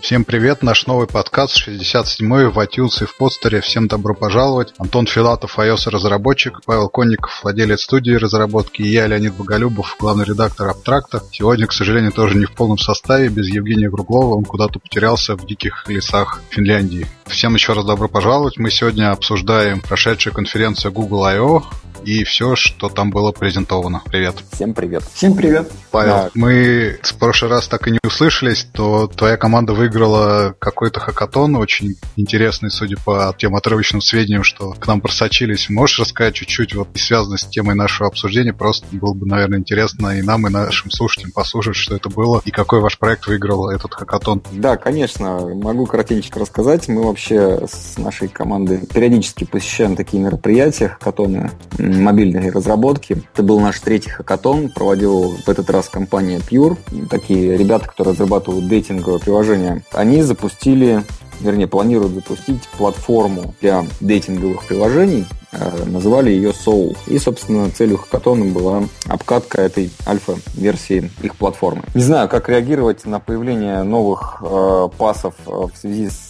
Всем привет, наш новый подкаст 67-й в iTunes и в постере. Всем добро пожаловать. Антон Филатов, iOS-разработчик, Павел Конников, владелец студии разработки, и я, Леонид Боголюбов, главный редактор Абтракта. Сегодня, к сожалению, тоже не в полном составе, без Евгения Круглова, он куда-то потерялся в диких лесах Финляндии. Всем еще раз добро пожаловать. Мы сегодня обсуждаем прошедшую конференцию Google I.O., и все, что там было презентовано. Привет. Всем привет. Всем привет. Павел, да. мы в прошлый раз так и не услышались, то твоя команда выиграла какой-то хакатон, очень интересный, судя по тем отрывочным сведениям, что к нам просочились. Можешь рассказать чуть-чуть, вот связано с темой нашего обсуждения, просто было бы, наверное, интересно и нам, и нашим слушателям послушать, что это было, и какой ваш проект выиграл этот хакатон. Да, конечно, могу коротенько рассказать. Мы вообще с нашей командой периодически посещаем такие мероприятия, хакатоны мобильной разработки. Это был наш третий хакатон, проводил в этот раз компания Pure. Такие ребята, которые разрабатывают дейтинговое приложение. Они запустили вернее, планируют запустить платформу для дейтинговых приложений, э, называли ее Soul. И, собственно, целью хакатона была обкатка этой альфа-версии их платформы. Не знаю, как реагировать на появление новых э, пасов э, в связи с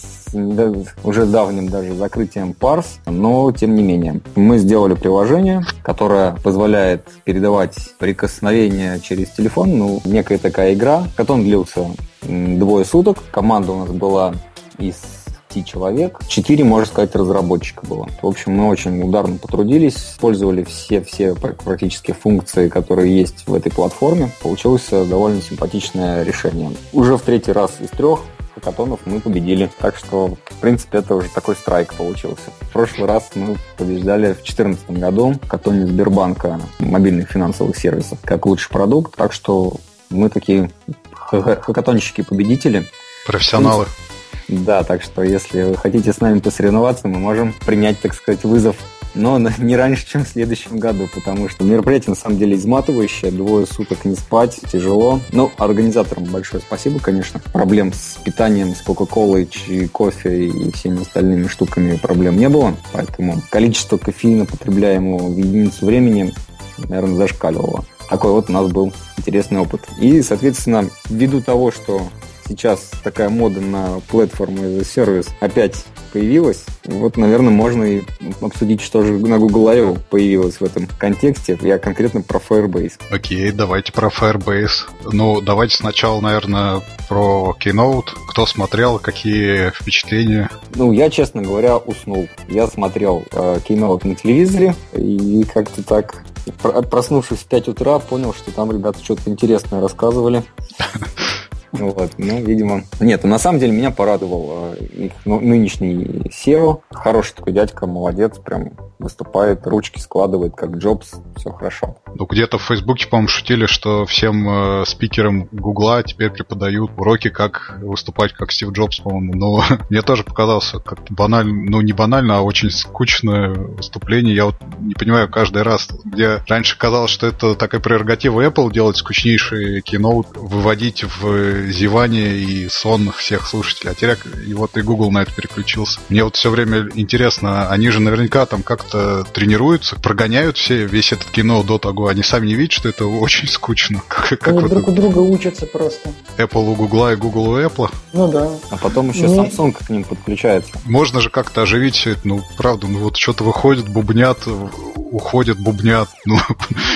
уже давним даже закрытием парс, но тем не менее. Мы сделали приложение, которое позволяет передавать прикосновения через телефон, ну, некая такая игра. Катон длился двое суток. Команда у нас была из 10 человек. 4, можно сказать, разработчика было. В общем, мы очень ударно потрудились, использовали все, все практически функции, которые есть в этой платформе. Получилось довольно симпатичное решение. Уже в третий раз из трех хакатонов мы победили. Так что, в принципе, это уже такой страйк получился. В прошлый раз мы побеждали в 2014 году в хакатоне Сбербанка мобильных финансовых сервисов как лучший продукт. Так что мы такие хакатонщики-победители. Профессионалы. Да, так что если вы хотите с нами посоревноваться, мы можем принять, так сказать, вызов но не раньше, чем в следующем году, потому что мероприятие на самом деле изматывающее, двое суток не спать, тяжело. Ну, организаторам большое спасибо, конечно. Проблем с питанием, с Кока-Колой, кофе и всеми остальными штуками проблем не было, поэтому количество кофеина, потребляемого в единицу времени, наверное, зашкаливало. Такой вот у нас был интересный опыт. И, соответственно, ввиду того, что сейчас такая мода на платформу as a сервис опять появилась. Вот, наверное, можно и обсудить, что же на Google I.O. появилось в этом контексте. Я конкретно про Firebase. Окей, давайте про Firebase. Ну, давайте сначала, наверное, про Keynote. Кто смотрел, какие впечатления? Ну, я, честно говоря, уснул. Я смотрел э, Keynote на телевизоре и как-то так проснувшись в 5 утра, понял, что там ребята что-то интересное рассказывали. Вот, ну, видимо... Нет, на самом деле меня порадовал э, их ну, нынешний SEO. Хороший такой дядька, молодец, прям выступает, ручки складывает, как Джобс, все хорошо. Ну, где-то в Фейсбуке, по-моему, шутили, что всем э, спикерам Гугла теперь преподают уроки, как выступать как Стив Джобс, по-моему. Но мне тоже показалось как банально, ну, не банально, а очень скучное выступление. Я вот не понимаю каждый раз, где раньше казалось, что это такая прерогатива Apple делать скучнейший кино, выводить в зевание и сон всех слушателей. А теперь и вот и Google на это переключился. Мне вот все время интересно, они же наверняка там как-то тренируются, прогоняют все весь этот кино до того. Они сами не видят, что это очень скучно. Как, как они друг у друга учатся просто. Apple у Google и Google у Apple. Ну да. А потом еще не... Samsung к ним подключается. Можно же как-то оживить все это. Ну, правда, ну вот что-то выходит, бубнят, уходят, бубнят. Ну,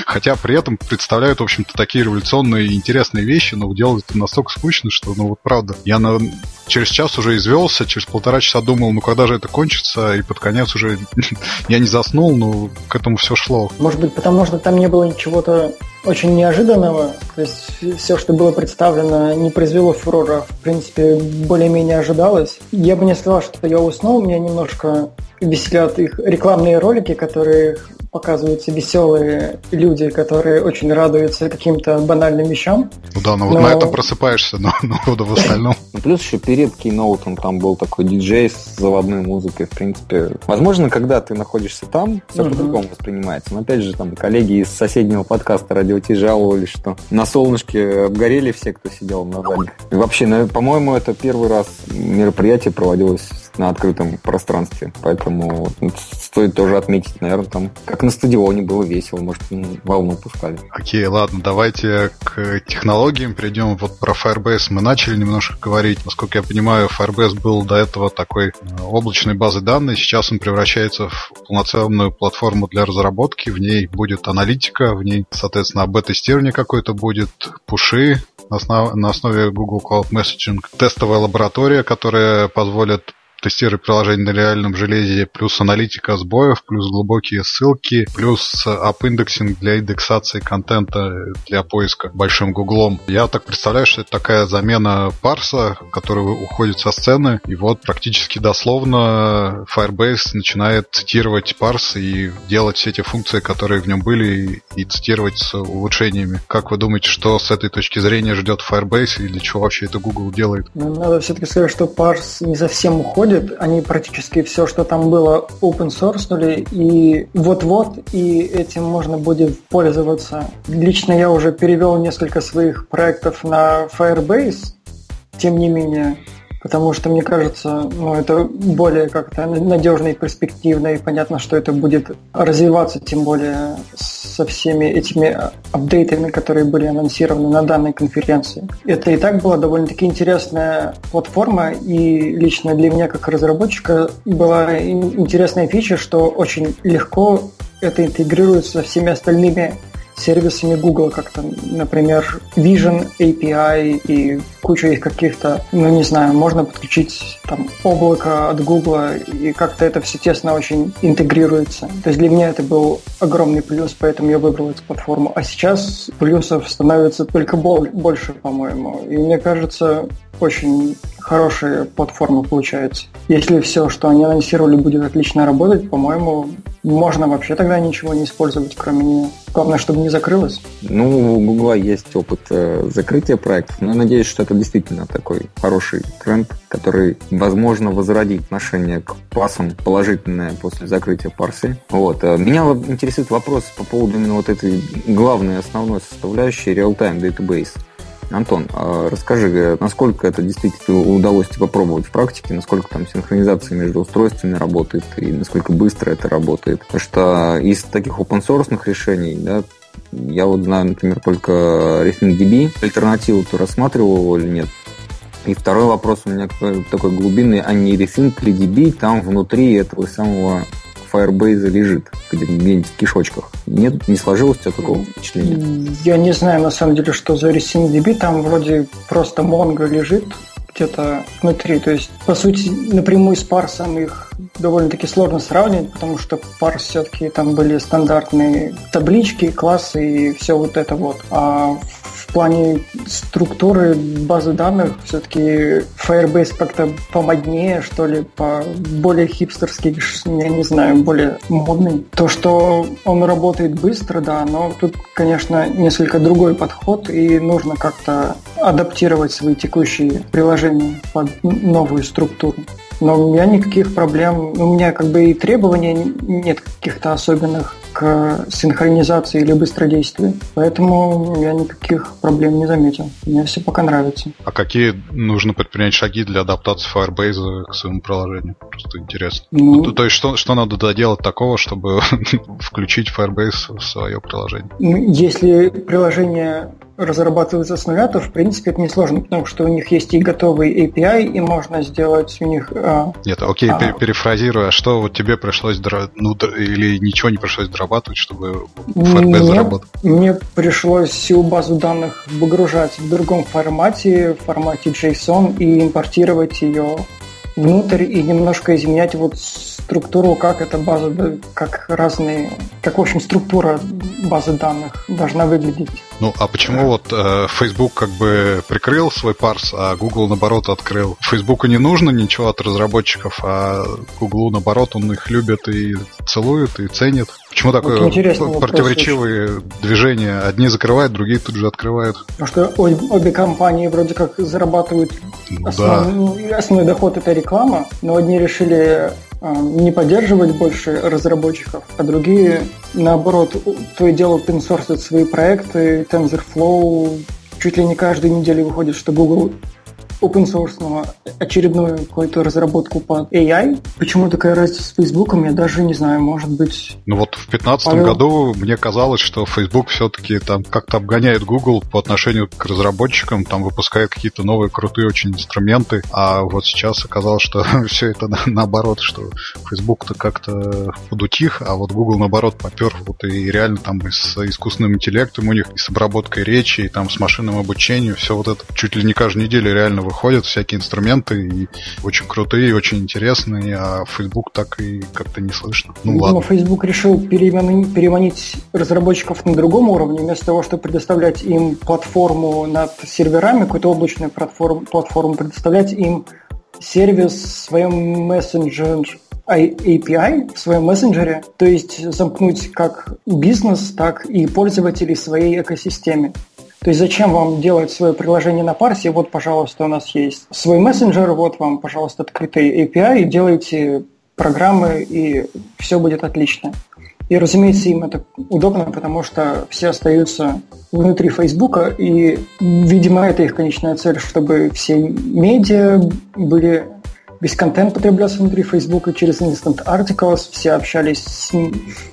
хотя при этом представляют, в общем-то, такие революционные и интересные вещи, но делают это настолько скучно, что, ну вот правда, я на, через час уже извелся, через полтора часа думал, ну когда же это кончится, и под конец уже я не заснул, но к этому все шло. Может быть, потому что там не было ничего-то очень неожиданного. То есть все, что было представлено, не произвело фурора. В принципе, более-менее ожидалось. Я бы не сказал, что я уснул. Меня немножко веселят их рекламные ролики, которые показываются веселые люди, которые очень радуются каким-то банальным вещам. Ну да, но, но... вот на этом просыпаешься, но, но вот в остальном. Ну, плюс еще перед кейноутом там был такой диджей с заводной музыкой, в принципе. Возможно, когда ты находишься там, все по-другому воспринимается. Но опять же, там коллеги из соседнего подкаста Радио Ти жаловались, что на солнышке обгорели все, кто сидел на зале. И вообще, по-моему, это первый раз мероприятие проводилось на открытом пространстве. Поэтому стоит тоже отметить, наверное, там, как на стадионе было весело, может, волну пускали. Окей, ладно, давайте к технологиям перейдем. Вот про Firebase мы начали немножко говорить. Насколько я понимаю, Firebase был до этого такой э, облачной базой данных. Сейчас он превращается в полноценную платформу для разработки. В ней будет аналитика, в ней, соответственно, A/B-тестирование какое-то будет, пуши, на основе Google Cloud Messaging, тестовая лаборатория, которая позволит тестировать приложение на реальном железе, плюс аналитика сбоев, плюс глубокие ссылки, плюс App Indexing для индексации контента для поиска большим гуглом. Я так представляю, что это такая замена парса, который уходит со сцены, и вот практически дословно Firebase начинает цитировать парс и делать все эти функции, которые в нем были, и цитировать с улучшениями. Как вы думаете, что с этой точки зрения ждет Firebase и для чего вообще это Google делает? Ну, надо все-таки сказать, что парс не совсем уходит, будет. Они практически все, что там было, open source, и вот-вот, и этим можно будет пользоваться. Лично я уже перевел несколько своих проектов на Firebase, тем не менее, потому что, мне кажется, ну, это более как-то надежно и перспективно, и понятно, что это будет развиваться, тем более со всеми этими апдейтами, которые были анонсированы на данной конференции. Это и так была довольно-таки интересная платформа, и лично для меня, как разработчика, была интересная фича, что очень легко это интегрируется со всеми остальными сервисами Google, как там, например, Vision API и куча их каких-то, ну не знаю, можно подключить там облако от Google, и как-то это все тесно очень интегрируется. То есть для меня это был огромный плюс, поэтому я выбрал эту платформу. А сейчас плюсов становится только больше, по-моему. И мне кажется, очень хорошая платформа получается. Если все, что они анонсировали, будет отлично работать, по-моему, можно вообще тогда ничего не использовать, кроме нее. Главное, чтобы не закрылось. Ну, у Гугла есть опыт э, закрытия проектов, но я надеюсь, что это действительно такой хороший тренд, который, возможно, возродит отношение к пасам положительное после закрытия парсы. Вот. Э, меня интересует вопрос по поводу именно вот этой главной основной составляющей real-time database. Антон, а расскажи, насколько это действительно удалось тебе попробовать в практике, насколько там синхронизация между устройствами работает и насколько быстро это работает. Потому что из таких open-source решений, да, я вот знаю, например, только RefingDB. Альтернативу ты рассматривал его или нет? И второй вопрос у меня такой глубинный, а не Refing ли DB там внутри этого самого Firebase лежит где-нибудь в кишочках. Нет, не сложилось у тебя такого впечатления? Я не знаю, на самом деле, что за ResynDB. Там вроде просто Mongo лежит где-то внутри. То есть, по сути, напрямую с парсом их довольно-таки сложно сравнивать, потому что парс все-таки там были стандартные таблички, классы и все вот это вот. А плане структуры базы данных все-таки Firebase как-то помоднее, что ли, по более хипстерский, я не знаю, более модный. То, что он работает быстро, да, но тут, конечно, несколько другой подход, и нужно как-то адаптировать свои текущие приложения под новую структуру. Но у меня никаких проблем, у меня как бы и требований нет каких-то особенных к синхронизации или быстродействию. Поэтому я никаких проблем не заметил. Мне все пока нравится. А какие нужно предпринять шаги для адаптации Firebase к своему приложению? Просто интересно. Ну, ну, то есть что, что надо доделать такого, чтобы включить Firebase в свое приложение? Ну, если приложение разрабатывается с нуля, то в принципе это несложно, потому что у них есть и готовый API, и можно сделать у них... Э, Нет, окей, а, перефразируя, что вот тебе пришлось ну, или ничего не пришлось дорабатывать, чтобы Firebase заработал? Мне пришлось всю базу данных выгружать в другом формате, в формате JSON, и импортировать ее внутрь и немножко изменять вот структуру, как эта база, как разные, как, в общем, структура базы данных должна выглядеть. Ну, а почему вот э, Facebook как бы прикрыл свой парс, а Google, наоборот, открыл? Фейсбуку не нужно ничего от разработчиков, а Google, наоборот, он их любит и целует, и ценит. Почему такое вот противоречивые вопрос. движения? Одни закрывают, другие тут же открывают. Потому что обе компании вроде как зарабатывают ну, основной, да. Ну, основной доход это реклама, но одни решили не поддерживать больше разработчиков, а другие, наоборот, то и дело open свои проекты, TensorFlow. Чуть ли не каждую неделю выходит, что Google open source очередную какую-то разработку под AI. Почему такая разница с Facebook, я даже не знаю, может быть... Ну вот в 2015 году мне казалось, что Facebook все-таки там как-то обгоняет Google по отношению к разработчикам, там выпускает какие-то новые крутые очень инструменты, а вот сейчас оказалось, что все это на, наоборот, что Facebook-то как-то подутих, а вот Google наоборот попер, вот и реально там и с искусственным интеллектом у них, и с обработкой речи, и там с машинным обучением, все вот это чуть ли не каждую неделю реально выходят всякие инструменты, и очень крутые, и очень интересные, а Facebook так и как-то не слышно. Ну Видимо, ладно. Facebook решил переманить, переманить разработчиков на другом уровне, вместо того, чтобы предоставлять им платформу над серверами, какую-то облачную платформу, платформу предоставлять им сервис в своем мессенджере API в своем мессенджере, то есть замкнуть как бизнес, так и пользователей своей экосистеме. То есть зачем вам делать свое приложение на парсе? Вот, пожалуйста, у нас есть свой мессенджер, вот вам, пожалуйста, открытый API, делайте программы, и все будет отлично. И, разумеется, им это удобно, потому что все остаются внутри Фейсбука, и, видимо, это их конечная цель, чтобы все медиа были Весь контент потреблялся внутри Facebook и через Instant Articles. Все общались с,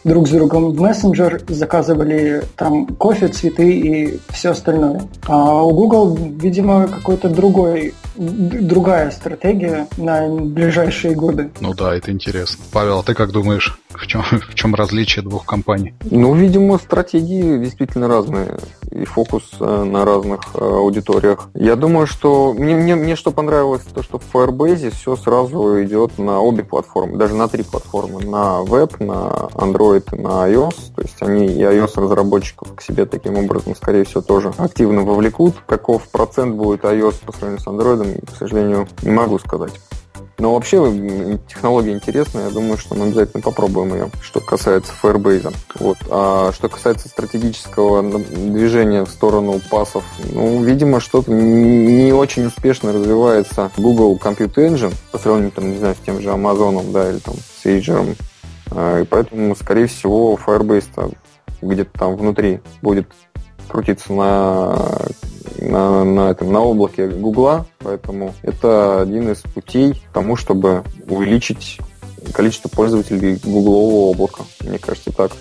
друг с другом в мессенджер, заказывали там кофе, цветы и все остальное. А у Google, видимо, какой-то другой другая стратегия на ближайшие годы. Ну да, это интересно. Павел, а ты как думаешь, в чем, в чем различие двух компаний? Ну, видимо, стратегии действительно разные и фокус э, на разных э, аудиториях. Я думаю, что мне, мне, мне что понравилось, то что в Firebase все сразу идет на обе платформы, даже на три платформы, на веб, на Android на iOS. То есть они и iOS разработчиков к себе таким образом, скорее всего, тоже активно вовлекут. Каков процент будет iOS по сравнению с Android, к сожалению, не могу сказать. Но вообще технология интересная, я думаю, что мы обязательно попробуем ее, что касается Firebase. Вот. А что касается стратегического движения в сторону пасов, ну, видимо, что-то не очень успешно развивается Google Compute Engine по сравнению, там, не знаю, с тем же Amazon, да, или там с Azure. А, и поэтому, скорее всего, Firebase где-то там внутри будет крутиться на на, на, этом, на облаке Гугла, поэтому это один из путей к тому, чтобы увеличить количество пользователей гуглового облака. Мне кажется, так.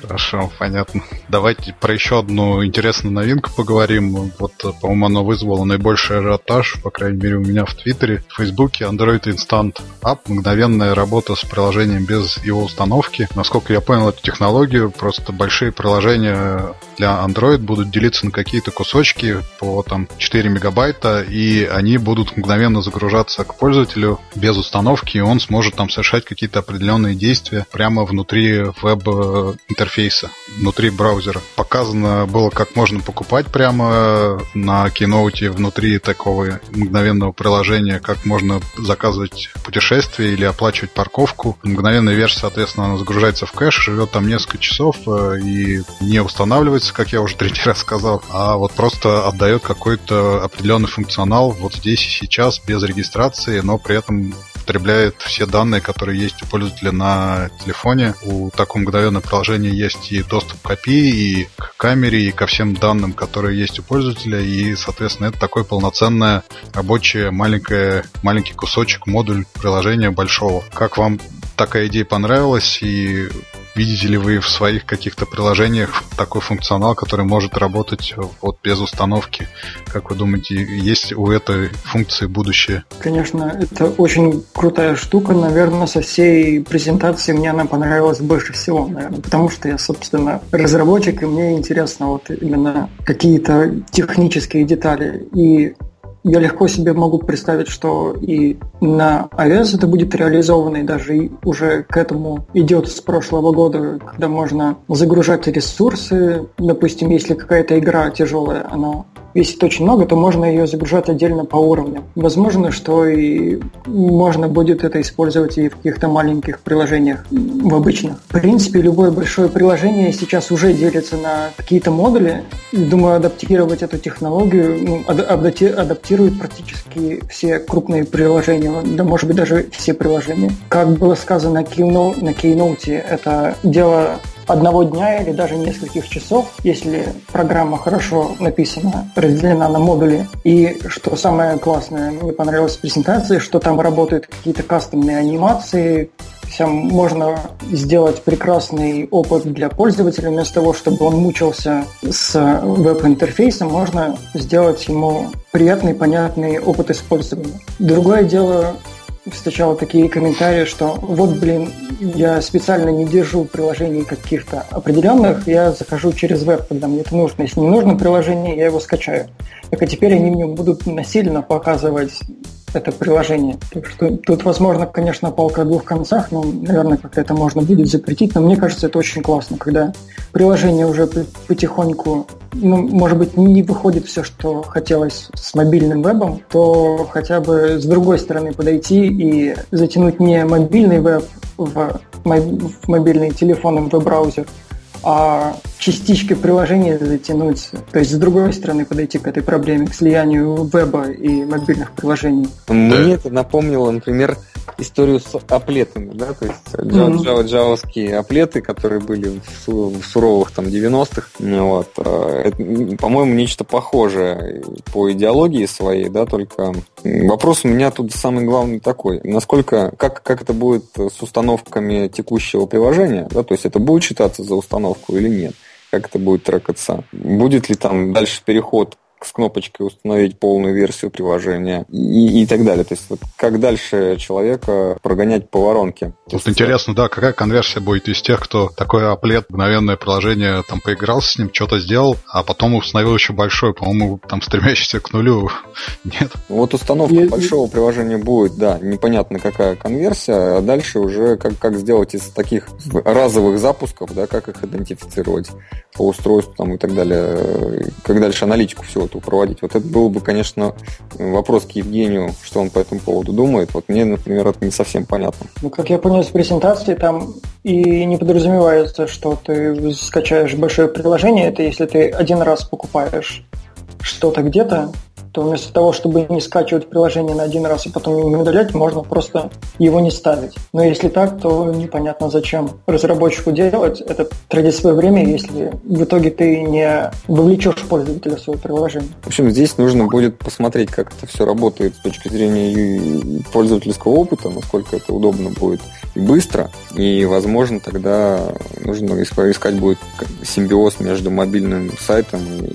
Хорошо, понятно. Давайте про еще одну интересную новинку поговорим. Вот, по-моему, она вызвала наибольший ажиотаж, по крайней мере, у меня в Твиттере. В Фейсбуке Android Instant App, мгновенная работа с приложением без его установки. Насколько я понял эту технологию, просто большие приложения для Android будут делиться на какие-то кусочки по там 4 мегабайта, и они будут мгновенно загружаться к пользователю без установки, и он сможет там совершать какие-то определенные действия прямо внутри веб-интерфейса интерфейса внутри браузера. Показано было, как можно покупать прямо на Keynote внутри такого мгновенного приложения, как можно заказывать путешествие или оплачивать парковку. Мгновенная версия, соответственно, она загружается в кэш, живет там несколько часов э, и не устанавливается, как я уже третий раз сказал, а вот просто отдает какой-то определенный функционал вот здесь и сейчас без регистрации, но при этом потребляет все данные, которые есть у пользователя на телефоне. У такого мгновенного приложения есть и доступ к API, и к камере, и ко всем данным, которые есть у пользователя, и, соответственно, это такой полноценное рабочее маленькое, маленький кусочек, модуль приложения большого. Как вам такая идея понравилась, и Видите ли вы в своих каких-то приложениях такой функционал, который может работать вот без установки? Как вы думаете, есть у этой функции будущее? Конечно, это очень крутая штука. Наверное, со всей презентации мне она понравилась больше всего, наверное, потому что я, собственно, разработчик, и мне интересно вот именно какие-то технические детали. И я легко себе могу представить, что и на iOS это будет реализовано, и даже уже к этому идет с прошлого года, когда можно загружать ресурсы. Допустим, если какая-то игра тяжелая, она весит очень много, то можно ее загружать отдельно по уровням. Возможно, что и можно будет это использовать и в каких-то маленьких приложениях, в обычных. В принципе, любое большое приложение сейчас уже делится на какие-то модули. Думаю, адаптировать эту технологию, ну, адапти адаптируют практически все крупные приложения, да, может быть, даже все приложения. Как было сказано на Keynote, на Keynote это дело одного дня или даже нескольких часов, если программа хорошо написана, разделена на модули. И что самое классное, мне понравилось в презентации, что там работают какие-то кастомные анимации, всем можно сделать прекрасный опыт для пользователя. Вместо того, чтобы он мучился с веб-интерфейсом, можно сделать ему приятный, понятный опыт использования. Другое дело, встречал такие комментарии, что вот, блин, я специально не держу приложений каких-то определенных, я захожу через веб, когда мне это нужно. Если не нужно приложение, я его скачаю. Так а теперь они мне будут насильно показывать это приложение. Так что тут, возможно, конечно, палка о двух концах, но, наверное, как-то это можно будет запретить, но мне кажется, это очень классно, когда приложение уже потихоньку, ну, может быть, не выходит все, что хотелось с мобильным вебом, то хотя бы с другой стороны подойти и затянуть не мобильный веб в, мобильный телефон в веб-браузер, а частичкой приложения затянуть, то есть с другой стороны подойти к этой проблеме, к слиянию веба и мобильных приложений. Мне это напомнило, например, историю с аплетами, да, то есть mm-hmm. Java, джавовские аплеты, которые были в, в суровых там 90-х, ну вот, э, это, по-моему, нечто похожее по идеологии своей, да, только вопрос у меня тут самый главный такой, насколько, как, как это будет с установками текущего приложения, да, то есть это будет считаться за установку или нет как это будет трекаться. Будет ли там дальше переход с кнопочкой установить полную версию приложения и, и так далее. То есть вот как дальше человека прогонять по воронке. Вот интересно, да, какая конверсия будет из тех, кто такое аплет, мгновенное приложение, там поигрался с ним, что-то сделал, а потом установил еще большое, по-моему, там стремящийся к нулю. Нет? Вот установка Я... большого приложения будет, да, непонятно какая конверсия, а дальше уже как, как сделать из таких разовых запусков, да, как их идентифицировать по устройству там и так далее, как дальше аналитику всего этого проводить. Вот это был бы, конечно, вопрос к Евгению, что он по этому поводу думает. Вот мне, например, это не совсем понятно. Ну, как я понял из презентации, там и не подразумевается, что ты скачаешь большое приложение. Это если ты один раз покупаешь что-то где-то, то вместо того, чтобы не скачивать приложение на один раз и потом не удалять, можно просто его не ставить. Но если так, то непонятно зачем разработчику делать. Это тратить свое время, если в итоге ты не вовлечешь пользователя в свое приложение. В общем, здесь нужно будет посмотреть, как это все работает с точки зрения пользовательского опыта, насколько это удобно будет и быстро. И, возможно, тогда нужно искать будет симбиоз между мобильным сайтом и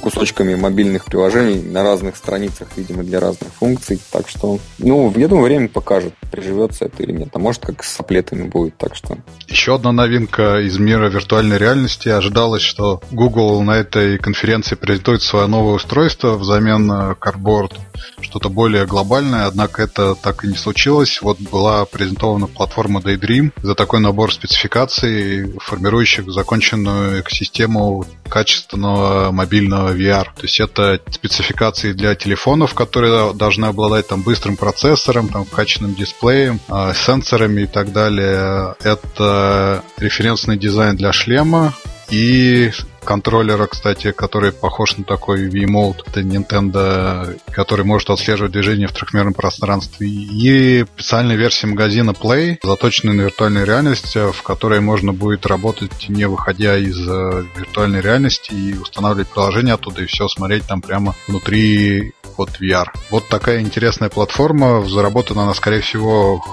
кусочками мобильных приложений на разных страницах, видимо, для разных функций. Так что, ну, я думаю, время покажет, приживется это или нет. А может, как с аплетами будет, так что... Еще одна новинка из мира виртуальной реальности. Ожидалось, что Google на этой конференции презентует свое новое устройство взамен Cardboard что-то более глобальное, однако это так и не случилось. Вот была презентована платформа Daydream за такой набор спецификаций, формирующих законченную экосистему качественного мобильного VR. То есть это спецификации для телефонов, которые должны обладать там быстрым процессором, там качественным дисплеем, э, сенсорами и так далее. Это референсный дизайн для шлема, и контроллера, кстати, который похож на такой V-Mode, это Nintendo, который может отслеживать движение в трехмерном пространстве, и специальная версия магазина Play, заточенная на виртуальную реальность, в которой можно будет работать не выходя из э, виртуальной реальности и устанавливать приложение оттуда и все смотреть там прямо внутри вот VR. Вот такая интересная платформа, заработана она, скорее всего,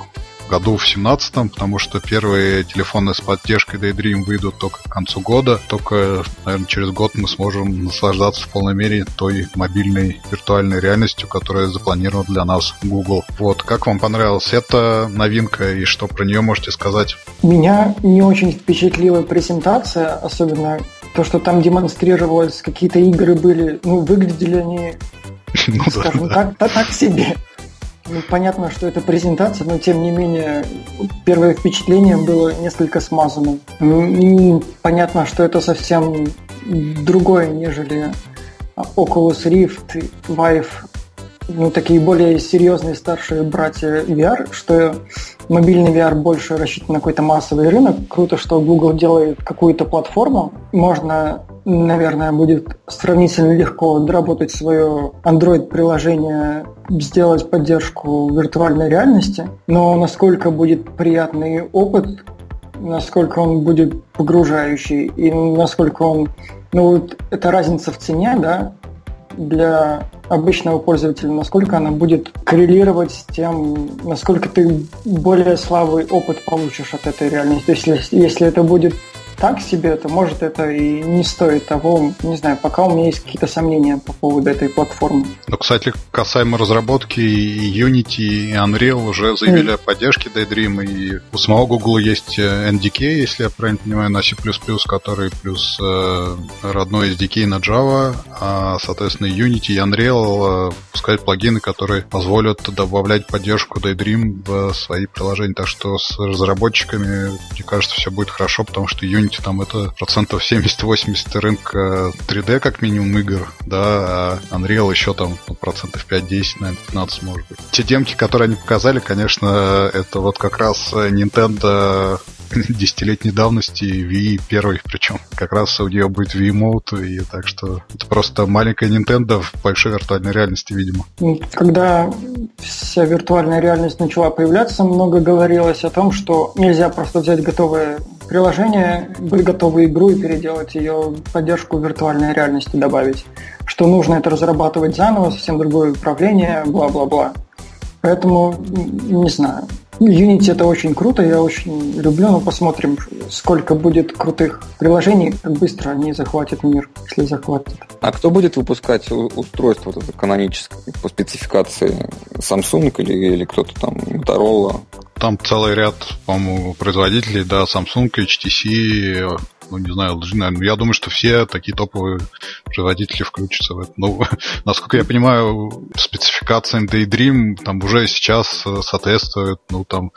году в 17 потому что первые телефоны с поддержкой Daydream выйдут только к концу года. Только, наверное, через год мы сможем наслаждаться в полной мере той мобильной виртуальной реальностью, которая запланирована для нас Google. Вот, как вам понравилась эта новинка и что про нее можете сказать? Меня не очень впечатлила презентация, особенно то, что там демонстрировалось, какие-то игры были, ну, выглядели они, ну, скажем да, так, так себе. Ну, понятно, что это презентация, но тем не менее первое впечатление было несколько смазанным. Ну, понятно, что это совсем другое, нежели Oculus Rift, Vive, ну, такие более серьезные старшие братья VR, что мобильный VR больше рассчитан на какой-то массовый рынок. Круто, что Google делает какую-то платформу. Можно наверное, будет сравнительно легко доработать свое Android-приложение, сделать поддержку виртуальной реальности, но насколько будет приятный опыт, насколько он будет погружающий и насколько он... Ну, вот эта разница в цене, да, для обычного пользователя, насколько она будет коррелировать с тем, насколько ты более слабый опыт получишь от этой реальности. Если, если это будет так себе, то может это и не стоит того, не знаю, пока у меня есть какие-то сомнения по поводу этой платформы. Ну, кстати, касаемо разработки Unity и Unreal уже заявили mm. о поддержке Daydream, и у самого Google есть э, NDK, если я правильно понимаю, на C++, который плюс э, родной SDK на Java, а, соответственно, Unity и Unreal э, пускают плагины, которые позволят добавлять поддержку Daydream в свои приложения. Так что с разработчиками, мне кажется, все будет хорошо, потому что Unity Unity там это процентов 70-80 рынка 3D как минимум игр, да, а Unreal еще там ну, процентов 5-10, наверное, 15 может быть. Те демки, которые они показали, конечно, это вот как раз Nintendo десятилетней давности, Wii первый причем. Как раз у нее будет Wii Mode, и так что это просто маленькая Nintendo в большой виртуальной реальности, видимо. Ну, когда вся виртуальная реальность начала появляться, много говорилось о том, что нельзя просто взять приложение, готовую игру и переделать ее поддержку виртуальной реальности добавить. Что нужно это разрабатывать заново, совсем другое управление, бла-бла-бла. Поэтому, не знаю. Unity это очень круто, я очень люблю, но посмотрим, сколько будет крутых приложений, как быстро они захватят мир, если захватят. А кто будет выпускать устройство вот это каноническое по спецификации? Samsung или, или кто-то там, Motorola? Там целый ряд, по-моему, производителей, да, Samsung, HTC, ну, не знаю, LG, наверное. Я думаю, что все такие топовые производители включатся в это. Ну, насколько я понимаю, спецификациям Daydream там уже сейчас э, соответствует, ну, там,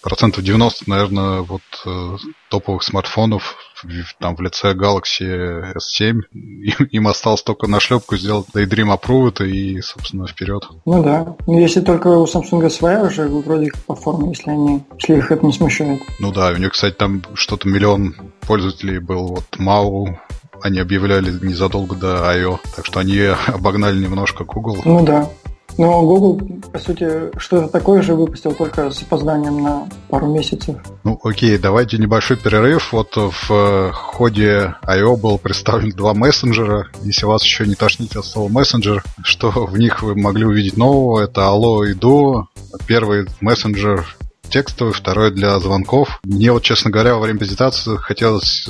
процентов 90, наверное, вот э, топовых смартфонов там в лице Galaxy S7. Им осталось только на шлепку сделать Daydream Approved и, собственно, вперед. Ну да. Ну, если только у Samsung своя уже вроде как платформа, если они, если их это не смущает. Ну да, у них, кстати, там что-то миллион пользователей был. Вот Мау они объявляли незадолго до I.O., так что они обогнали немножко Google. Ну да. Но Google, по сути, что-то такое же выпустил, только с опозданием на пару месяцев. Ну, окей, давайте небольшой перерыв. Вот в э, ходе I.O. был представлен два мессенджера. Если вас еще не тошнит от слова мессенджер, что в них вы могли увидеть нового, это Allo и Duo. Первый мессенджер текстовый, второй для звонков. Мне вот, честно говоря, во время презентации хотелось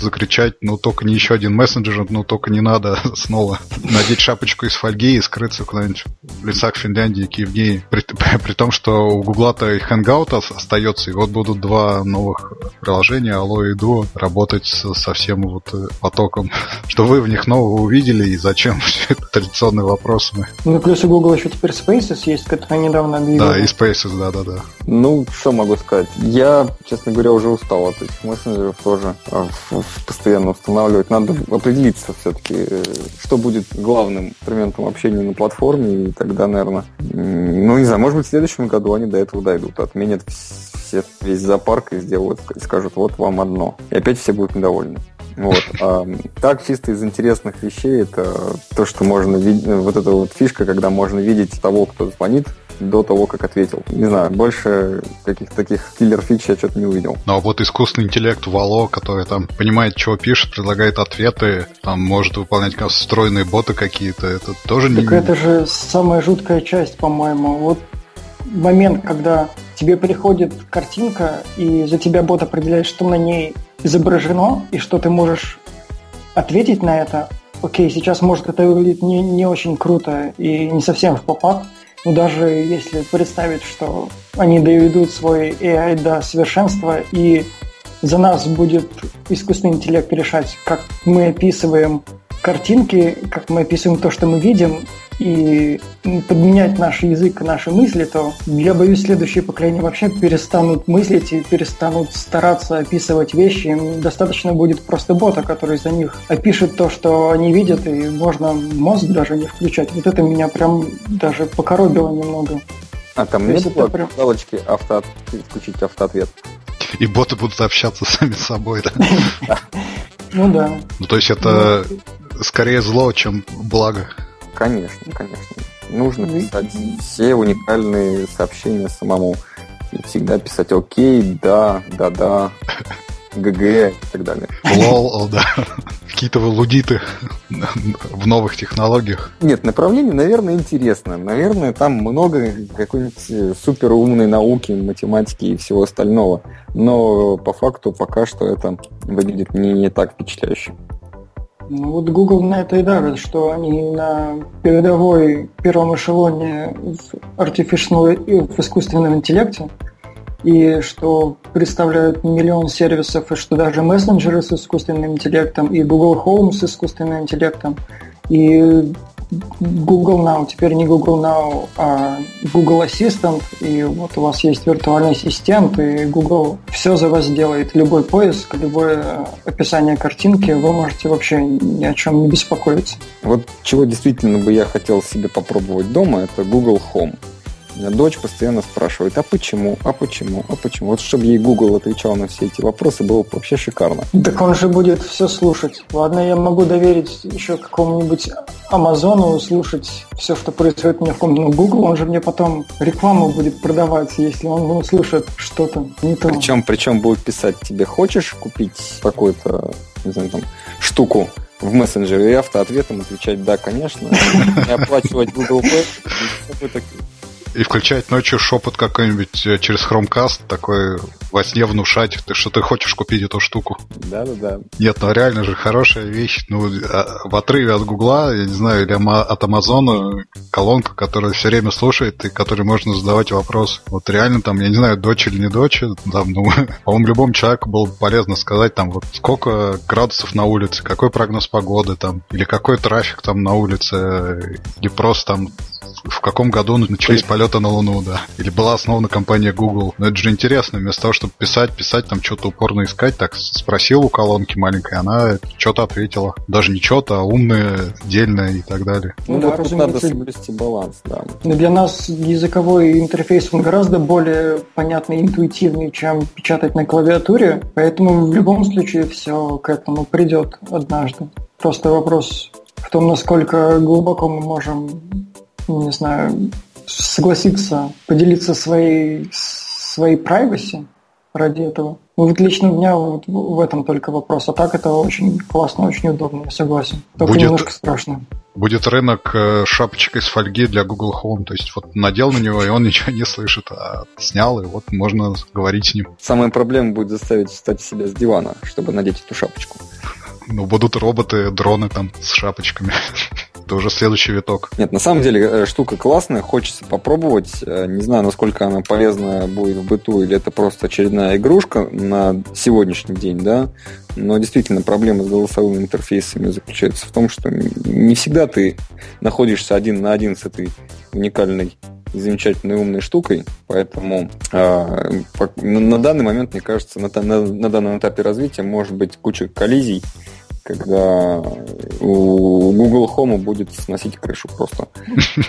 закричать, ну только не еще один мессенджер, ну только не надо снова надеть шапочку из фольги и скрыться куда-нибудь в лесах Финляндии, Киевнии. При, при том, что у Гугла-то и Hangout остается, и вот будут два новых приложения, Allo и Duo, работать со, со всем вот э, потоком. Что вы в них нового увидели и зачем? Все это традиционные вопросы. Ну, плюс у Google еще теперь Spaces есть, которые недавно объявили. Да, и Spaces, да-да-да. Ну, что могу сказать? Я, честно говоря, уже устал от этих мессенджеров тоже. А постоянно устанавливать. Надо определиться все-таки, э, что будет главным инструментом общения на платформе, и тогда, наверное, ну, не знаю, может быть, в следующем году они до этого дойдут, отменят все, весь зоопарк и сделают, и скажут, вот вам одно. И опять все будут недовольны. Вот. А так, чисто из интересных вещей, это то, что можно видеть, вот эта вот фишка, когда можно видеть того, кто звонит, до того, как ответил. Не знаю, больше каких-то таких киллер-фич я что-то не увидел. Ну а вот искусственный интеллект Вало, который там понимает, чего пишет, предлагает ответы, там может выполнять как встроенные боты какие-то, это тоже так не... Так это же самая жуткая часть, по-моему. Вот момент, когда тебе приходит картинка, и за тебя бот определяет, что на ней изображено, и что ты можешь ответить на это, окей, сейчас, может, это выглядит не, не очень круто и не совсем в попад, но даже если представить, что они доведут свой AI до совершенства и за нас будет искусственный интеллект решать, как мы описываем картинки, как мы описываем то, что мы видим, и подменять наш язык наши мысли, то я боюсь, следующее поколение вообще перестанут мыслить и перестанут стараться описывать вещи. Им достаточно будет просто бота, который за них опишет то, что они видят, и можно мозг даже не включать. Вот это меня прям даже покоробило немного. А там нет прям... галочки авто... включить автоответ? И боты будут общаться сами с собой, да? Ну да. Ну то есть это скорее зло, чем благо. Конечно, конечно. Нужно писать все уникальные сообщения самому. и всегда писать окей, да, да, да, ГГ и так далее. Лол, да. Какие-то вы лудиты в новых технологиях. Нет, направление, наверное, интересно. Наверное, там много какой-нибудь э, супер умной науки, математики и всего остального. Но по факту пока что это выглядит не, не так впечатляюще. Ну вот Google на это и давит, что они на передовой первом эшелоне в, artificial, в искусственном интеллекте, и что представляют миллион сервисов, и что даже мессенджеры с искусственным интеллектом, и Google Home с искусственным интеллектом, и Google Now, теперь не Google Now, а Google Assistant, и вот у вас есть виртуальный ассистент, и Google все за вас делает. Любой поиск, любое описание картинки, вы можете вообще ни о чем не беспокоиться. Вот чего действительно бы я хотел себе попробовать дома, это Google Home. Меня дочь постоянно спрашивает, а почему, а почему, а почему. Вот чтобы ей Google отвечал на все эти вопросы, было бы вообще шикарно. Так он же будет все слушать. Ладно, я могу доверить еще какому-нибудь Амазону слушать все, что происходит у меня в комнате. Но Google, он же мне потом рекламу будет продавать, если он ну, слышит что-то не то. Причем, причем будет писать тебе, хочешь купить какую-то, не знаю, там, штуку, в мессенджере и автоответом отвечать «да, конечно», и оплачивать Google Pay, и включать ночью шепот какой-нибудь э, через Chromecast, такой во сне внушать, ты, что ты хочешь купить эту штуку. Да-да-да. Нет, ну реально же хорошая вещь. Ну, а, в отрыве от Гугла, я не знаю, или от Амазона, колонка, которая все время слушает и которой можно задавать вопрос. Вот реально там, я не знаю, дочь или не дочь, там, ну, по-моему, любому человеку было бы полезно сказать, там, вот сколько градусов на улице, какой прогноз погоды там, или какой трафик там на улице, или просто там в каком году начались полеты на Луну, да. Или была основана компания Google. Но это же интересно, вместо того, чтобы писать, писать, там что-то упорно искать, так спросил у колонки маленькой, она что-то ответила. Даже не что-то, а умное, дельное и так далее. Ну, ну да, вот надо соблюсти баланс, да. Но для нас языковой интерфейс, он гораздо более понятный, интуитивный, чем печатать на клавиатуре, поэтому в любом случае все к этому придет однажды. Просто вопрос в том, насколько глубоко мы можем не знаю, согласиться поделиться своей, своей privacy ради этого. Ну, вот лично у меня вот в этом только вопрос. А так это очень классно, очень удобно, я согласен. Только будет, немножко страшно. Будет рынок э, шапочек из фольги для Google Home. То есть вот надел на него, и он ничего не слышит, а снял, и вот можно говорить с ним. Самая проблема будет заставить встать себя с дивана, чтобы надеть эту шапочку. Ну, будут роботы, дроны там с шапочками. Это уже следующий виток. Нет, на самом деле э, штука классная, хочется попробовать. Э, не знаю, насколько она полезна будет в быту, или это просто очередная игрушка на сегодняшний день, да. Но действительно проблема с голосовыми интерфейсами заключается в том, что не всегда ты находишься один на один с этой уникальной замечательной умной штукой, поэтому э, на, данный момент, мне кажется, на, на, на данном этапе развития может быть куча коллизий, когда у Google Home будет сносить крышу просто.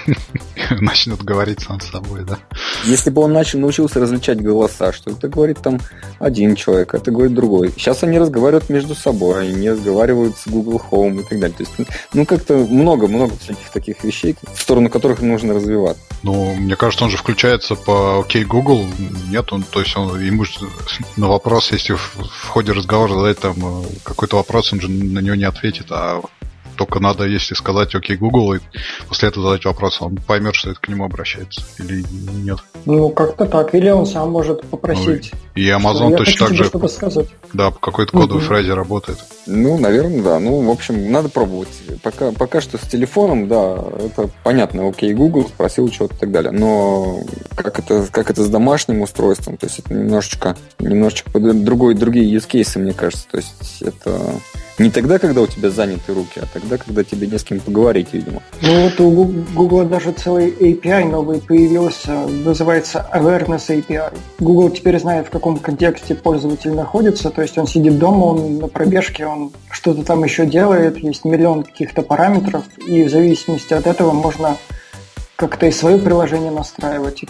Начнет говорить сам с собой, да? Если бы он начал, научился различать голоса, что это говорит там один человек, а это говорит другой. Сейчас они разговаривают между собой, они разговаривают с Google Home и так далее. То есть, ну, как-то много-много всяких таких вещей, в сторону которых нужно развивать. Ну, мне кажется, он же включается по OK Google. Нет, он, то есть он, ему на вопрос, если в, в ходе разговора задать там э, какой-то вопрос, он же на него не ответит, а только надо, если сказать «Окей, Google», и после этого задать вопрос, он поймет, что это к нему обращается или нет. Ну, как-то так. Или он сам может попросить. Ну, и Amazon точно так же что сказать. Да, по какой-то кодовой угу. фразе работает. Ну, наверное, да. Ну, в общем, надо пробовать. Пока, пока что с телефоном, да, это понятно. Окей, Google спросил что-то и так далее. Но как это, как это с домашним устройством, то есть это немножечко, немножечко другой, другие use cases, мне кажется. То есть это не тогда, когда у тебя заняты руки, а тогда, когда тебе не с кем поговорить, видимо. Ну вот у Google даже целый API новый появился, называется Awareness API. Google теперь знает, в каком контексте пользователь находится, то есть он сидит дома, он на пробежке, он что-то там еще делает, есть миллион каких-то параметров, и в зависимости от этого можно как-то и свое приложение настраивать.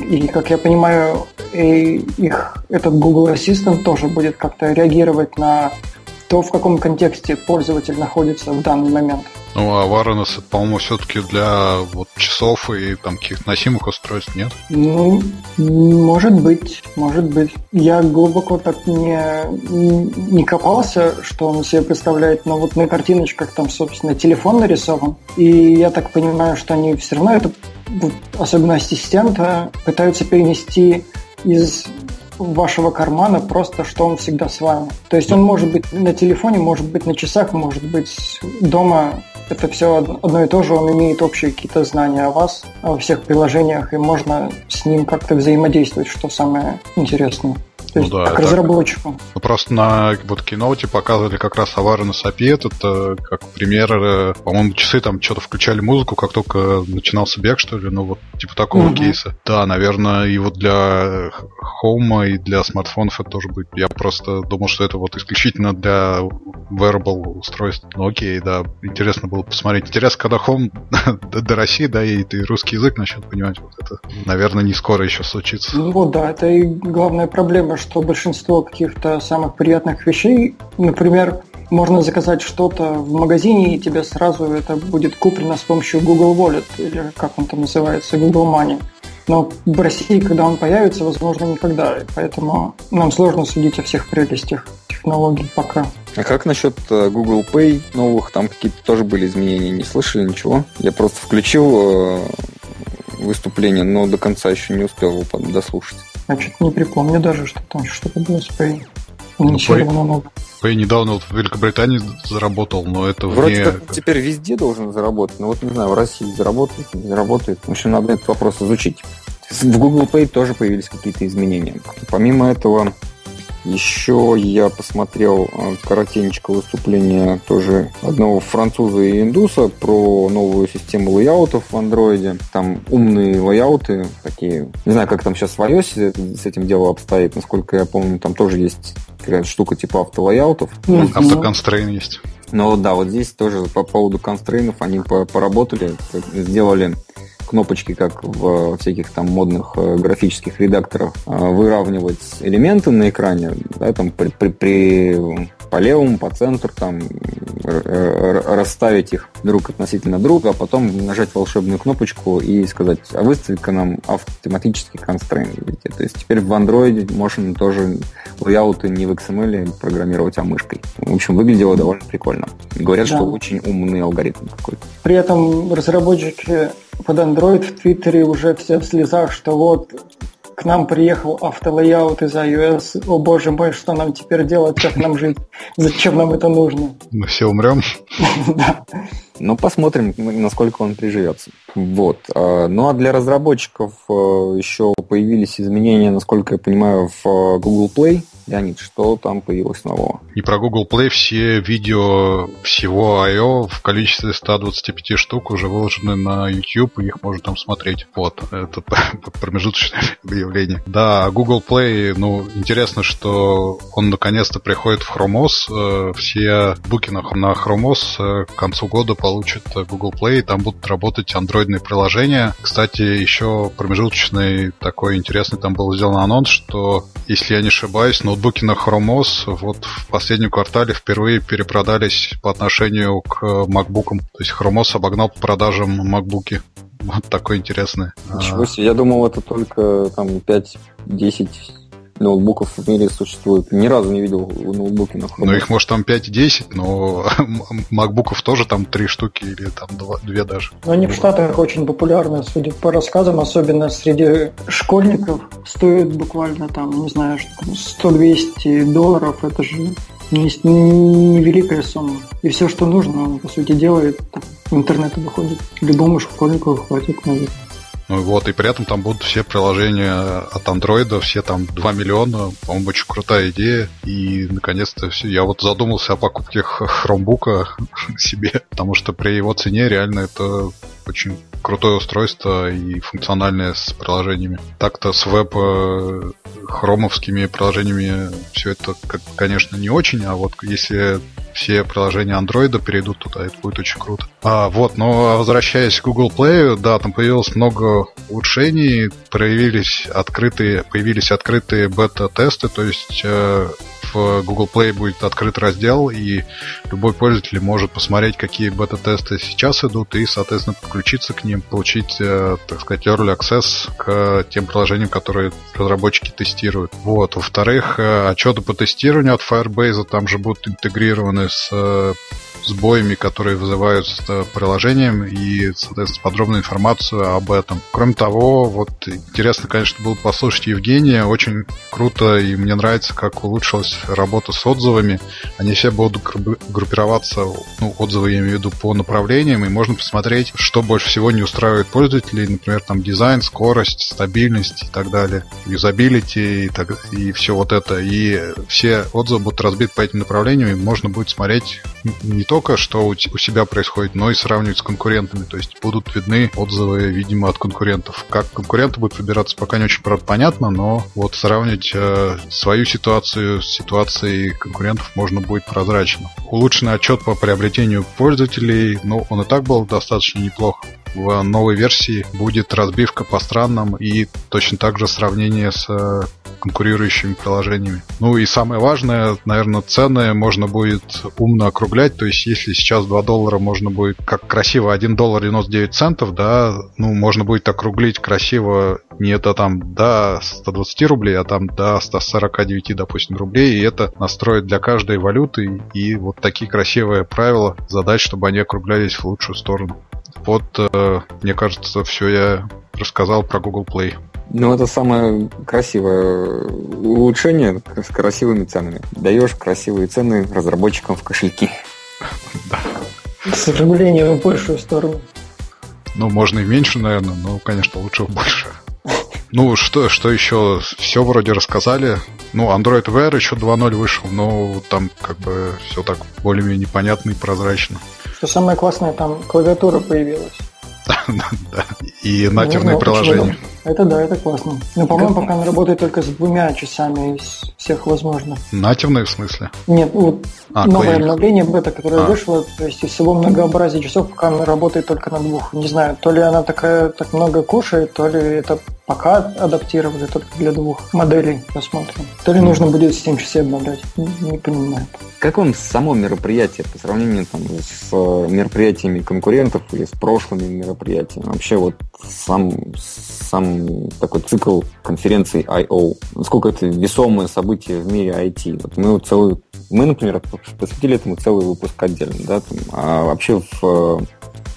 И, как я понимаю, их, этот Google Assistant тоже будет как-то реагировать на то, в каком контексте пользователь находится в данный момент. Ну, а это, по-моему, все-таки для вот часов и там каких-то носимых устройств, нет? Ну, может быть, может быть. Я глубоко так не, не копался, что он себе представляет, но вот на картиночках там, собственно, телефон нарисован. И я так понимаю, что они все равно это, особенно ассистента, пытаются перенести из вашего кармана просто, что он всегда с вами. То есть он может быть на телефоне, может быть на часах, может быть дома. Это все одно и то же, он имеет общие какие-то знания о вас, о всех приложениях, и можно с ним как-то взаимодействовать, что самое интересное. То ну есть, да, как разработчику. Ну, просто на вот киноте показывали как раз awareness API, это как пример, э, по-моему, часы там что-то включали музыку, как только начинался бег, что ли, ну вот типа такого угу. кейса. Да, наверное, и вот для Home и для смартфонов это тоже будет. Я просто думал, что это вот исключительно для wearable устройств. Ну окей, да, интересно было посмотреть. Интересно, когда Home до России, да, и ты русский язык начнет понимать, вот это, наверное, не скоро еще случится. Ну да, это и главная проблема, что большинство каких-то самых приятных вещей, например, можно заказать что-то в магазине, и тебе сразу это будет куплено с помощью Google Wallet, или как он там называется, Google Money. Но в России, когда он появится, возможно, никогда. Поэтому нам сложно судить о всех прелестях технологий пока. А как насчет э, Google Pay новых? Там какие-то тоже были изменения, не слышали ничего? Я просто включил э, выступление, но до конца еще не успел его дослушать. Я что-то не припомню даже, что там что-то было с Pay. Ну, Pay, Pay недавно вот в Великобритании заработал, но это Вроде вне... как теперь везде должен заработать, но вот не знаю, в России заработает, не заработает. В общем, надо этот вопрос изучить. В Google Pay тоже появились какие-то изменения. Помимо этого, еще я посмотрел э, коротенечко выступление тоже одного француза и индуса про новую систему лайаутов в андроиде. Там умные лайауты такие. Не знаю, как там сейчас в iOS с этим дело обстоит. Насколько я помню, там тоже есть какая-то штука типа автолайаутов. Автоконстрейн есть. Но да, вот здесь тоже по поводу констрейнов они поработали, сделали кнопочки, как в всяких там модных э, графических редакторах, э, выравнивать элементы на экране, да, там при, при, при по левому, по центру, там э, расставить их друг относительно друга, а потом нажать волшебную кнопочку и сказать, а выставь-ка нам автоматический констрейн. То есть теперь в Android можно тоже лайауты не в XML программировать, а мышкой. В общем, выглядело довольно прикольно. Говорят, да. что очень умный алгоритм какой-то. При этом разработчики под Android в Твиттере уже все в слезах, что вот к нам приехал автолейаут из iOS. О боже мой, что нам теперь делать, как нам жить? Зачем нам это нужно? Мы все умрем. Да. Ну, посмотрим, насколько он приживется. Вот. А, ну, а для разработчиков э, еще появились изменения, насколько я понимаю, в э, Google Play. Леонид, что там появилось нового? И про Google Play все видео всего I.O. в количестве 125 штук уже выложены на YouTube, и их можно там смотреть. Вот, это промежуточное объявление. Да, Google Play, ну, интересно, что он наконец-то приходит в Chrome OS. Э, все буки на, на Chrome OS к концу года получат Google Play, там будут работать андроидные приложения. Кстати, еще промежуточный такой интересный там был сделан анонс, что, если я не ошибаюсь, ноутбуки на Chrome OS вот в последнем квартале впервые перепродались по отношению к MacBook. То есть Chrome OS обогнал по продажам MacBook. Вот такое интересное. Ничего себе, я думал, это только там 5-10 ноутбуков в мире существует. Ни разу не видел ноутбуки на Chrome. Ну, их может там 5-10, но макбуков тоже там 3 штуки или там 2, 2 даже. Но они в Штатах очень популярны, судя по рассказам, особенно среди школьников. Стоят буквально там, не знаю, 100-200 долларов. Это же невеликая сумма. И все, что нужно, он, по сути, делает, интернета выходит. Любому школьнику хватит, наверное. Ну вот, и при этом там будут все приложения от андроида, все там 2 миллиона, по-моему, очень крутая идея. И наконец-то все, я вот задумался о покупке хромбука себе, потому что при его цене реально это очень крутое устройство и функциональное с приложениями. Так-то с веб э, хромовскими приложениями все это, конечно, не очень, а вот если все приложения андроида перейдут туда, это будет очень круто. А, вот, но возвращаясь к Google Play, да, там появилось много улучшений, появились открытые, появились открытые бета-тесты, то есть э, в Google Play будет открыт раздел, и любой пользователь может посмотреть, какие бета-тесты сейчас идут, и, соответственно, подключиться к ним, получить, э, так сказать, early access к тем приложениям, которые разработчики тестируют. Вот. Во-вторых, э, отчеты по тестированию от Firebase там же будут интегрированы с э, сбоями, которые вызываются приложением и, соответственно, подробную информацию об этом. Кроме того, вот интересно, конечно, было послушать Евгения. Очень круто и мне нравится, как улучшилась работа с отзывами. Они все будут группироваться, ну, отзывы я имею в виду по направлениям, и можно посмотреть, что больше всего не устраивает пользователей, например, там дизайн, скорость, стабильность и так далее, юзабилити и, так, и все вот это. И все отзывы будут разбиты по этим направлениям, и можно будет смотреть не только, что у, себя происходит, но и сравнивать с конкурентами. То есть будут видны отзывы, видимо, от конкурентов. Как конкуренты будут выбираться, пока не очень правда понятно, но вот сравнивать э, свою ситуацию с ситуацией конкурентов можно будет прозрачно. Улучшенный отчет по приобретению пользователей, ну, он и так был достаточно неплох в новой версии будет разбивка по странам и точно так же сравнение с э, конкурирующими приложениями. Ну и самое важное, наверное, цены можно будет умно округлять. То есть, если сейчас 2 доллара можно будет, как красиво, 1 доллар 99 центов, да, ну, можно будет округлить красиво не это там до 120 рублей, а там до 149, допустим, рублей, и это настроить для каждой валюты, и вот такие красивые правила задать, чтобы они округлялись в лучшую сторону. Вот, э, мне кажется, все я рассказал про Google Play. Ну, это самое красивое улучшение с красивыми ценами. Даешь красивые цены разработчикам в кошельки. Да. С в большую сторону. Ну, можно и меньше, наверное, но, конечно, лучше больше. Ну, что, что еще? Все вроде рассказали. Ну, Android Wear еще 2.0 вышел, но там как бы все так более-менее понятно и прозрачно. Что самое классное, там клавиатура появилась. Да. И нативные приложения. Это да, это классно. Но, по-моему, пока он работает только с двумя часами из всех возможных. Нативные в смысле? Нет, вот а, новое клей. обновление бета, которое а. вышло, то есть из всего многообразия часов пока она работает только на двух. Не знаю, то ли она такая так много кушает, то ли это пока адаптировали только для двух моделей. Посмотрим. То ли нужно будет 7 часов обновлять. Не понимаю. Как вам само мероприятие по сравнению там, с э, мероприятиями конкурентов или с прошлыми мероприятиями? Вообще вот сам, сам такой цикл конференций I.O. Насколько это весомое событие в мире IT? Вот мы вот целый, мы, например, посвятили этому целый выпуск отдельно, да, там, а вообще в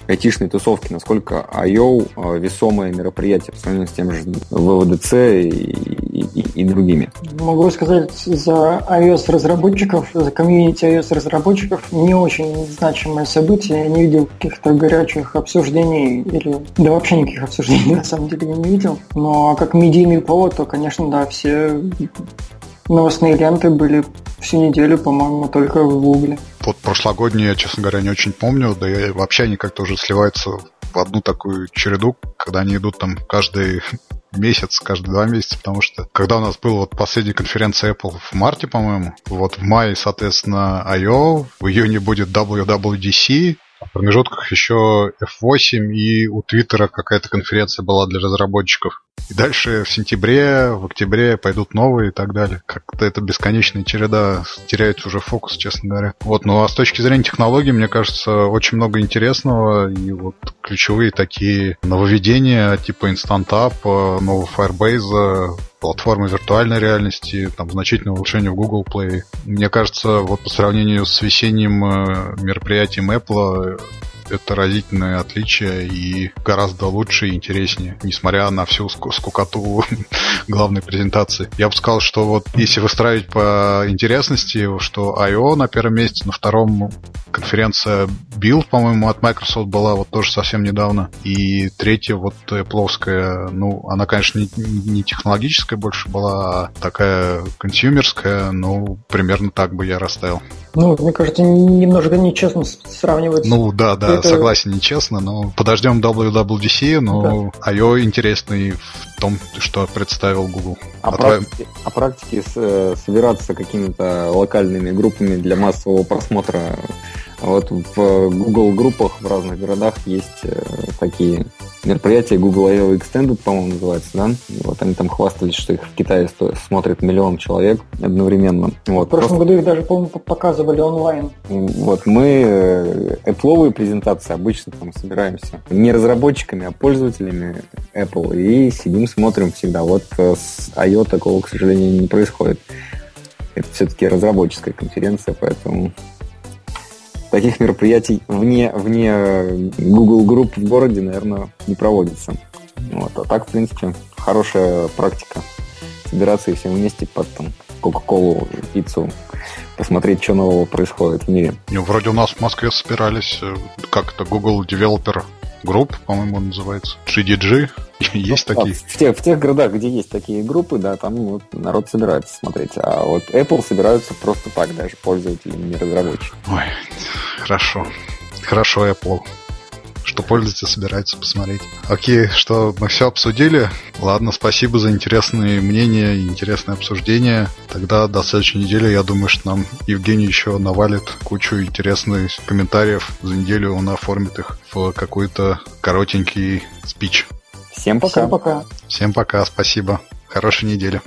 айтишной тусовки, насколько I.O. А, весомое мероприятие по сравнению с тем же ВВДЦ и, и, и другими. Могу сказать, за iOS-разработчиков, за комьюнити iOS-разработчиков не очень значимое событие. Я не видел каких-то горячих обсуждений или да вообще никаких обсуждений на самом деле не видел. Но как медийный повод, то, конечно, да, все новостные ленты были всю неделю, по-моему, только в Гугле. Вот прошлогодние, я, честно говоря, не очень помню, да и вообще они как-то уже сливаются в одну такую череду, когда они идут там каждый месяц, каждые два месяца, потому что когда у нас была вот последняя конференция Apple в марте, по-моему, вот в мае, соответственно, I.O., в июне будет WWDC, в промежутках еще F8 и у Твиттера какая-то конференция была для разработчиков. И дальше в сентябре, в октябре пойдут новые и так далее. Как-то это бесконечная череда теряет уже фокус, честно говоря. Вот, ну а с точки зрения технологий, мне кажется, очень много интересного. И вот ключевые такие нововведения, типа Instant App, нового Firebase, платформы виртуальной реальности, там значительное улучшение в Google Play. Мне кажется, вот по сравнению с весенним э, мероприятием Apple это разительное отличие и гораздо лучше и интереснее, несмотря на всю скукоту главной презентации. Я бы сказал, что вот если выстраивать по интересности, что I.O. на первом месте, на втором конференция Build, по-моему, от Microsoft была вот тоже совсем недавно. И третья вот плоская, ну, она, конечно, не, технологическая больше была, а такая консюмерская, ну, примерно так бы я расставил. Ну, мне кажется, немножко нечестно сравнивать. Ну, да, да, это... согласен, нечестно, но подождем WWDC, но да. IO интересный в том, что представил Google. А, а, практики, а практики с, э, собираться какими-то локальными группами для массового просмотра вот в Google группах в разных городах есть э, такие мероприятие Google I.O. Extended, по-моему, называется, да? Вот они там хвастались, что их в Китае смотрит миллион человек одновременно. Вот. В прошлом Просто... году их даже, по-моему, показывали онлайн. Вот мы э, Apple презентации обычно там собираемся не разработчиками, а пользователями Apple и сидим, смотрим всегда. Вот э, с I.O. такого, к сожалению, не происходит. Это все-таки разработческая конференция, поэтому таких мероприятий вне, вне Google Group в городе, наверное, не проводится. Вот. А так, в принципе, хорошая практика собираться и всем вместе под там Кока-Колу, пиццу, посмотреть, что нового происходит в мире. Ну, вроде у нас в Москве собирались, э, как это, Google Developer Group, по-моему, он называется, GDG, есть ну, такие? В тех, в тех городах, где есть такие группы, да, там вот народ собирается смотреть. А вот Apple собираются просто так, даже пользователи, не разработчики. Ой, хорошо. Хорошо, Apple что пользователи собираются посмотреть. Окей, что мы все обсудили. Ладно, спасибо за интересные мнения и интересное обсуждение. Тогда до следующей недели, я думаю, что нам Евгений еще навалит кучу интересных комментариев. За неделю он оформит их в какой-то коротенький спич. Всем пока. Всем пока. Всем пока, спасибо. Хорошей недели.